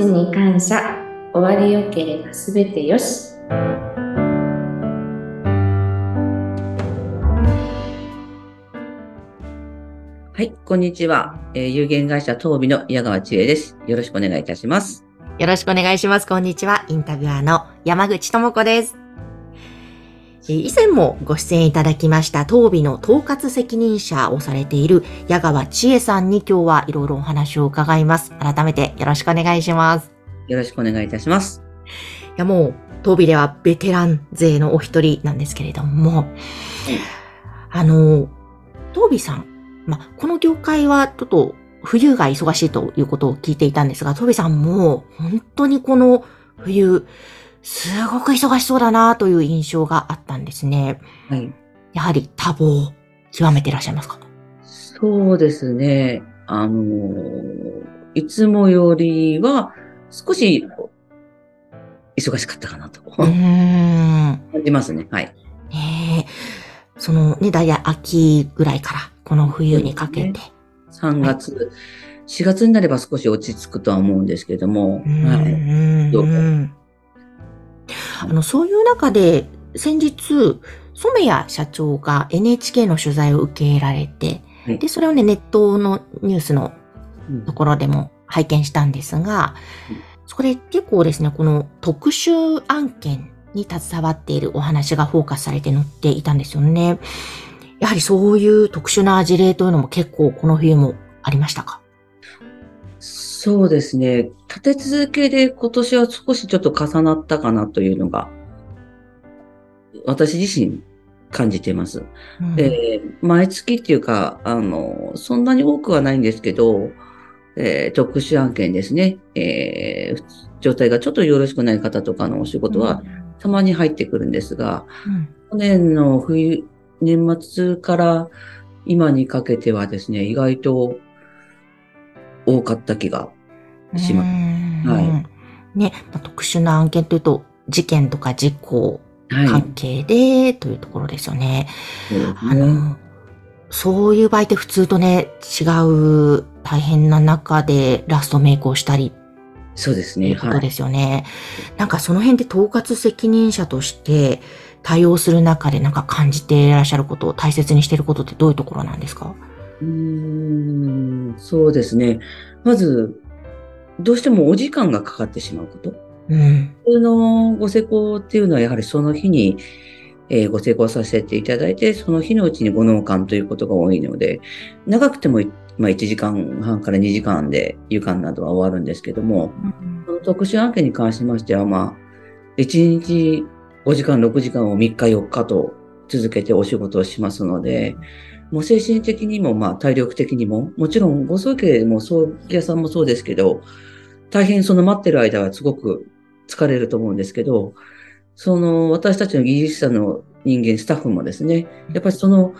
ちに感謝。終わりよければすべてよし。はい、こんにちは。えー有限会社東美の矢川千恵です。よろしくお願いいたします。よろしくお願いします。こんにちは。インタビュアーの山口智子です。えー以前もご出演いただきました、東美の統括責任者をされている矢川千恵さんに今日はいろいろお話を伺います。改めてよろしくお願いします。よろしくお願いいたします。いやもう、東美ではベテラン勢のお一人なんですけれども、あの、東美さん、まあ、この業界はちょっと冬が忙しいということを聞いていたんですが、東美さんも本当にこの冬、すごく忙しそうだなという印象があったんですね。はい。やはり多忙を極めていらっしゃいますか？そうですね。あのーいつもよりは少し忙しかったかなとうーん。感じますね。はい。ねえそのね、だいたい秋ぐらいから、この冬にかけて。3月、4月になれば少し落ち着くとは思うんですけども、うんはい。うんどううんあの、そういう中で、先日、染谷社長が NHK の取材を受けられて、はい。で、それをね、ネットのニュースのうん。ところでも拝見したんですがうん、そこで結構ですね、この特殊案件に携わっているお話がフォーカスされて載っていたんですよね。やはりそういう特殊な事例というのも結構この冬もありましたか？そうですね。立て続けで今年は少しちょっと重なったかなというのが、私自身感じてます。うんで、毎月っていうか、あの、そんなに多くはないんですけど、えー特殊案件ですね。えー状態がちょっとよろしくない方とかのお仕事は、たまに入ってくるんですが、うん去年の冬、年末から今にかけてはですね、意外と多かった気がします。うんはね、まあ特殊な案件というと、事件とか事故はい。関係でというところですよね。あねの、そういう場合って普通とね、違う大変な中でラストメイクをしたりそうですね。ことはい。ですよね。なんかその辺で統括責任者として対応する中でなんか感じていらっしゃること、大切にしていることってどういうところなんですか？うーん、そうですね。まず、どうしてもお時間がかかってしまうこと。うん。普通のご施工っていうのはやはりその日に、えーご施工させていただいて、その日のうちにご納棺ということが多いので、長くても、まあ、1時間半から2時間で湯館などは終わるんですけども、その特殊案件に関しましては、まあ、1日5時間、6時間を3日、4日と続けてお仕事をしますので、もう精神的にも、まあ、体力的にも、もちろんご葬儀も葬儀屋さんもそうですけど、大変その待ってる間はすごく疲れると思うんですけど、その私たちの技術者の人間、スタッフもですね、やっぱりその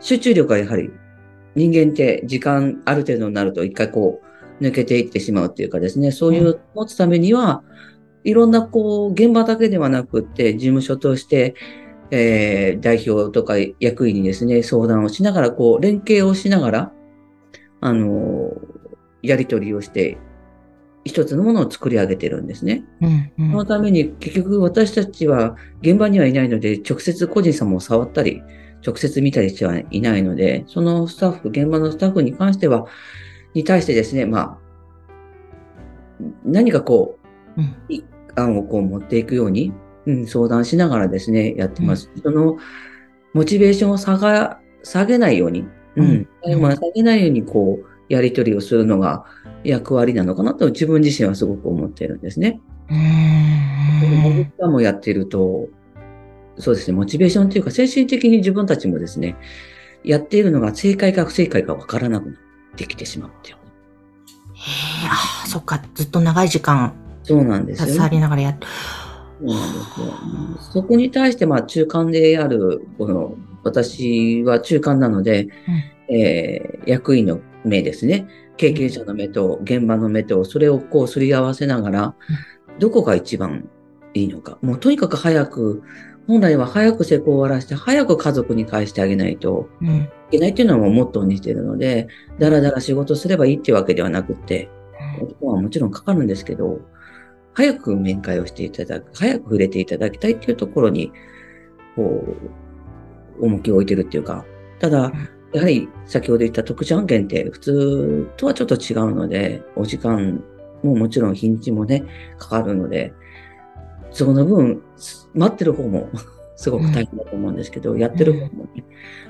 集中力がやはり人間って時間ある程度になると一回こう抜けていってしまうっていうかですね、そういう持つためには、いろんなこう現場だけではなくって事務所として、えー代表とか役員にですね、相談をしながら、こう連携をしながら、あの、やり取りをして、一つのものを作り上げてるんですね。うん。うんそのために結局私たちは現場にはいないので、直接個人様を触ったり、直接見たりしてはいないので、そのスタッフ、現場のスタッフに関しては、に対してですね、まあ、何かこう、うん案をこう持っていくように、うん、相談しながらですね、やってます。その、モチベーションを下が、下げないように、うん、うんまあ下げないようにこう、やり取りをするのが役割なのかなと自分自身はすごく思っているんですね。うーん僕らもやっていると、そうですね、モチベーションというか、精神的に自分たちもですね、やっているのが正解か不正解かわからなくなってきてしまうっていう。へえ、ああ、そっか、ずっと長い時間そうなんですよ携わね。りながらやって。そうなんですよ。そこに対して、まあ、中間である、この、私は中間なので、えー役員の目ですね。経験者の目と現場の目と、それをこうすり合わせながら、どこが一番いいのか。もうとにかく早く、本来は早く施工を終わらせて、早く家族に返してあげないとうん。いけないっていうのはもうモットーにしているので、だらだら仕事すればいいっていうわけではなくって、はもちろんかかるんですけど、早く面会をしていただく、早く触れていただきたいっていうところに、こう、重きを置いてるっていうか、ただ、やはり先ほど言った特殊案件って普通とはちょっと違うので、お時間ももちろん日にちもね、かかるので、その分、待ってる方も すごく大変だと思うんですけど、やってる方もね、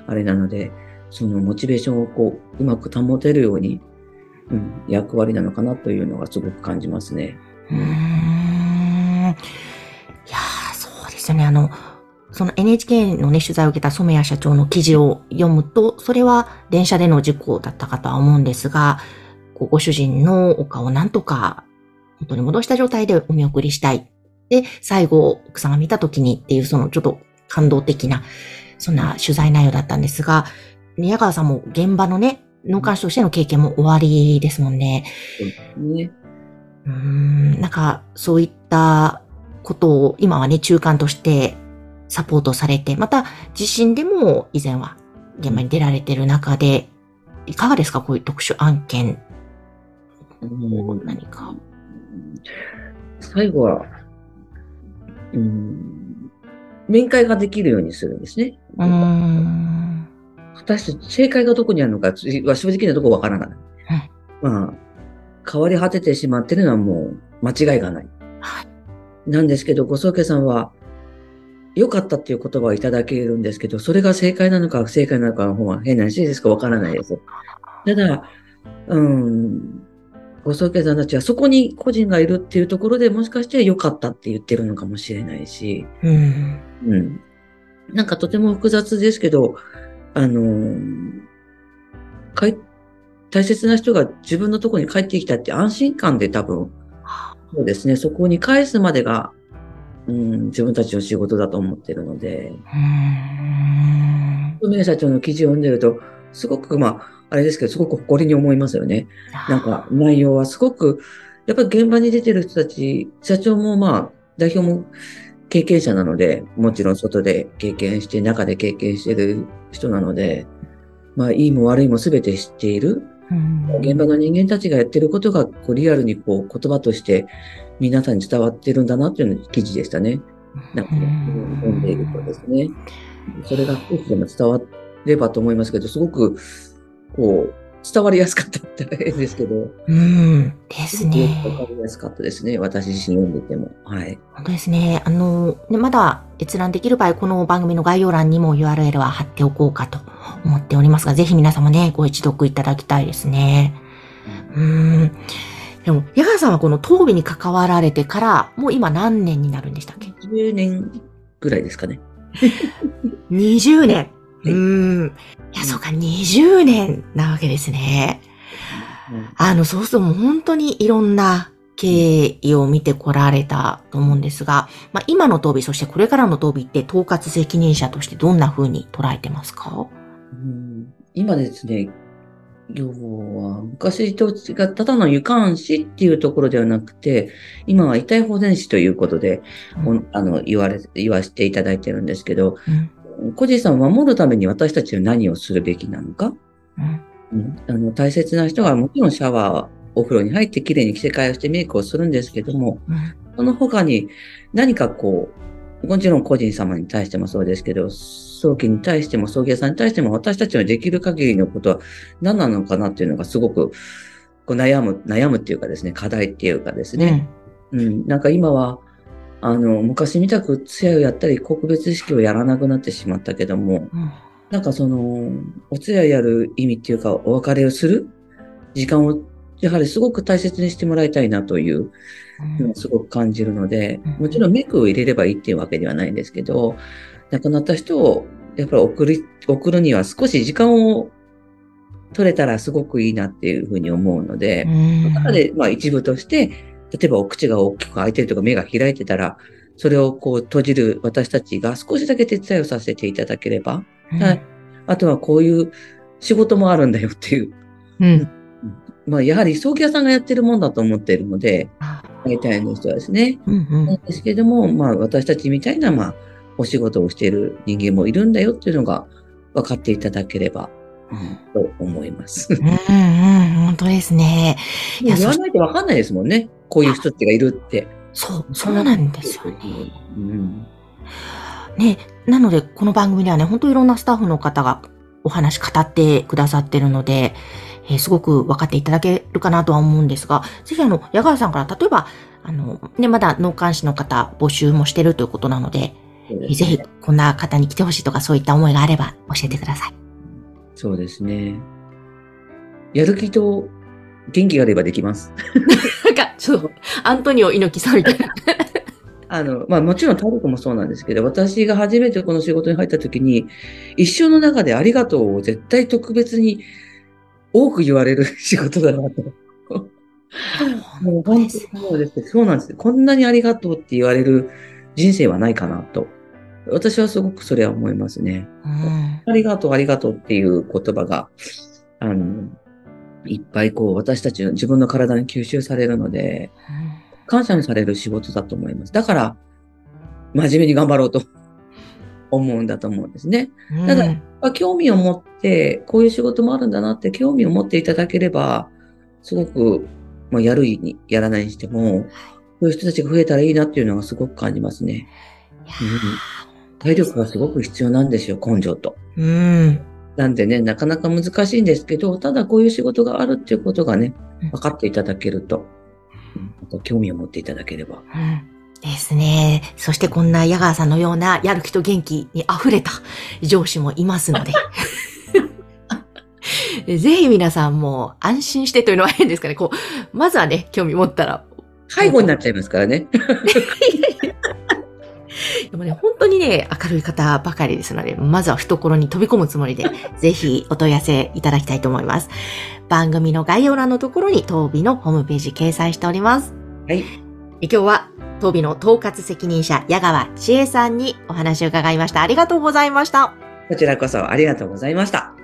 あれなので、そのモチベーションをこう、うまく保てるように、うん、役割なのかなというのがすごく感じますね。うーん。いやーそうですよね。あの、その NHK のね、取材を受けた染谷社長の記事を読むと、それは電車での事故だったかとは思うんですが、ご主人のお顔をなんとか元に戻した状態でお見送りしたい。で、最後、奥さんが見た時にっていう、そのちょっと感動的な、そんな取材内容だったんですが、宮川さんも現場のね、農家主としての経験も終わりですもんね。ねうーん、なんか、そういったことを今はね、中間としてサポートされて、また自身でも以前は現場に出られている中で、いかがですかこういう特殊案件？うん何か。最後は、うん、面会ができるようにするんですね。うーん。果たして正解がどこにあるのかは正直なところわからない。まあ、変わり果ててしまってるのはもう間違いがない。はいなんですけど、ご宗家さんは、良かったっていう言葉をいただけるんですけど、それが正解なのか不正解なのかの方は変な話ですかわからないです。ただ、うん、ご宗家さんたちはそこに個人がいるっていうところでもしかして良かったって言ってるのかもしれないし、うん。うん。なんかとても複雑ですけど、あの大切な人が自分のとこに帰ってきたって安心感で多分、そうですね、そこに返すまでが、うん、自分たちの仕事だと思ってるので、うーん。梅社長の記事を読んでると、すごく、まあ、あれですけど、すごく誇りに思いますよね。なんか内容はすごく、やっぱり現場に出てる人たち、社長もまあ、代表も経験者なので、もちろん外で経験して、中で経験してる人なので、まあ、いいも悪いも全て知っている。うん現場の人間たちがやってることが、こう、リアルにこう、言葉として皆さんに伝わってるんだなっていうの記事でしたね。なんか、読んでいるとですね。それが少しでも伝わればと思いますけど、すごく、こう、伝わりやすかったって変ですけど、うん。ですね。わかりやすかったですね。私自身読んでても。はい。本当ですね。あの、ね、まだ閲覧できる場合、この番組の概要欄にも URL は貼っておこうかと思っておりますが、ぜひ皆様ね、ご一読いただきたいですね。うーん。でも、矢川さんはこの当備に関わられてから、もう今何年になるんでしたっけ？10年ぐらいですかね。?20 年。うん。いや、そうか、20年なわけですね。あの、そうするともう本当にいろんな経緯を見てこられたと思うんですが、まあ、今の当備、そしてこれからの当備って統括責任者としてどんな風に捉えてますか？うん。今ですね、要は、昔と違ったただの湯管師っていうところではなくて、今は遺体保全師ということで、うん。おあの、言われ、言わせていただいてるんですけど、うん小路さんを守るために私たちは何をするべきなのか、うん。うん。あの、大切な人がもちろんシャワー、お風呂に入ってきれいに着せ替えをしてメイクをするんですけども、うん。その他に何かこう、もちろん個人様に対してもそうですけど、早期に対しても送迎さんに対しても私たちのできる限りのことは何なのかなっていうのがすごくこう悩む、悩むっていうかですね、課題っていうかですね。うん、なんか今は、あの、昔みたく通夜をやったり、告別式をやらなくなってしまったけども、うん。なんかその、お通夜やる意味っていうか、お別れをする時間を、やはりすごく大切にしてもらいたいなというのをすごく感じるのでうん、もちろんメイクを入れればいいっていうわけではないんですけど、亡くなった人をやっぱり送る、送るには少し時間を取れたらすごくいいなっていうふうに思うので、うん。中で、まあ一部として、例えばお口が大きく開いてるとか目が開いてたら、それをこう閉じる私たちが少しだけ手伝いをさせていただければ、うん。はい。あとはこういう仕事もあるんだよっていう、うん。まあやはり葬儀屋さんがやってるもんだと思っているので、あ。大体の人はですね。うんうん。なんですけれども、まあ私たちみたいな、まあお仕事をしている人間もいるんだよっていうのが分かっていただければ、うん、と思います。うんうん、本当ですね。いや言わないとわかんないですもんね。こういう人たちがいるって。そう、そうなんですよね。うん。ね、なので、この番組ではね、本当いろんなスタッフの方がお話語ってくださってるので、えーすごく分かっていただけるかなとは思うんですが、ぜひあの、矢川さんから、例えば、あの、ね、まだ脳幹視の方募集もしてるということなので、えーぜひ、こんな方に来てほしいとかそういった思いがあれば教えてください。そうですね。やる気と元気があればできます。なんか、ちょっと、アントニオ猪木さんみたいな。あの、まあもちろん体力もそうなんですけど、私が初めてこの仕事に入った時に、一生の中でありがとうを絶対特別に多く言われる仕事だなと。もう本当にそうです。そうなんです。こんなにありがとうって言われる人生はないかなと。私はすごくそれは思いますね。うん。ありがとう、ありがとうっていう言葉が、あの、いっぱいこう私たちの自分の体に吸収されるので、感謝にされる仕事だと思います。だから、真面目に頑張ろうと 思うんだと思うんですね。うんただまあ興味を持って、こういう仕事もあるんだなって興味を持っていただければ、すごく、まあ、やるに、やらないにしても、そういう人たちが増えたらいいなっていうのがすごく感じますね。いや体力がすごく必要なんですよ、根性と。ーうん。なんでね、なかなか難しいんですけど、ただこういう仕事があるっていうことがねうん、分かっていただけると、うん興味を持っていただければ。うんですね。そしてこんな矢川さんのようなやる気と元気に溢れた上司もいますので。ぜひ皆さんも安心してというのは変ですかね。こう、まずはね、興味持ったら。介護になっちゃいますからね。でもね、本当にね、明るい方ばかりですので、まずは懐に飛び込むつもりで、ぜひお問い合わせいただきたいと思います。番組の概要欄のところに、当美のホームページ掲載しております。はい。今日は、当美の統括責任者、矢川千恵さんにお話を伺いました。ありがとうございました。こちらこそありがとうございました。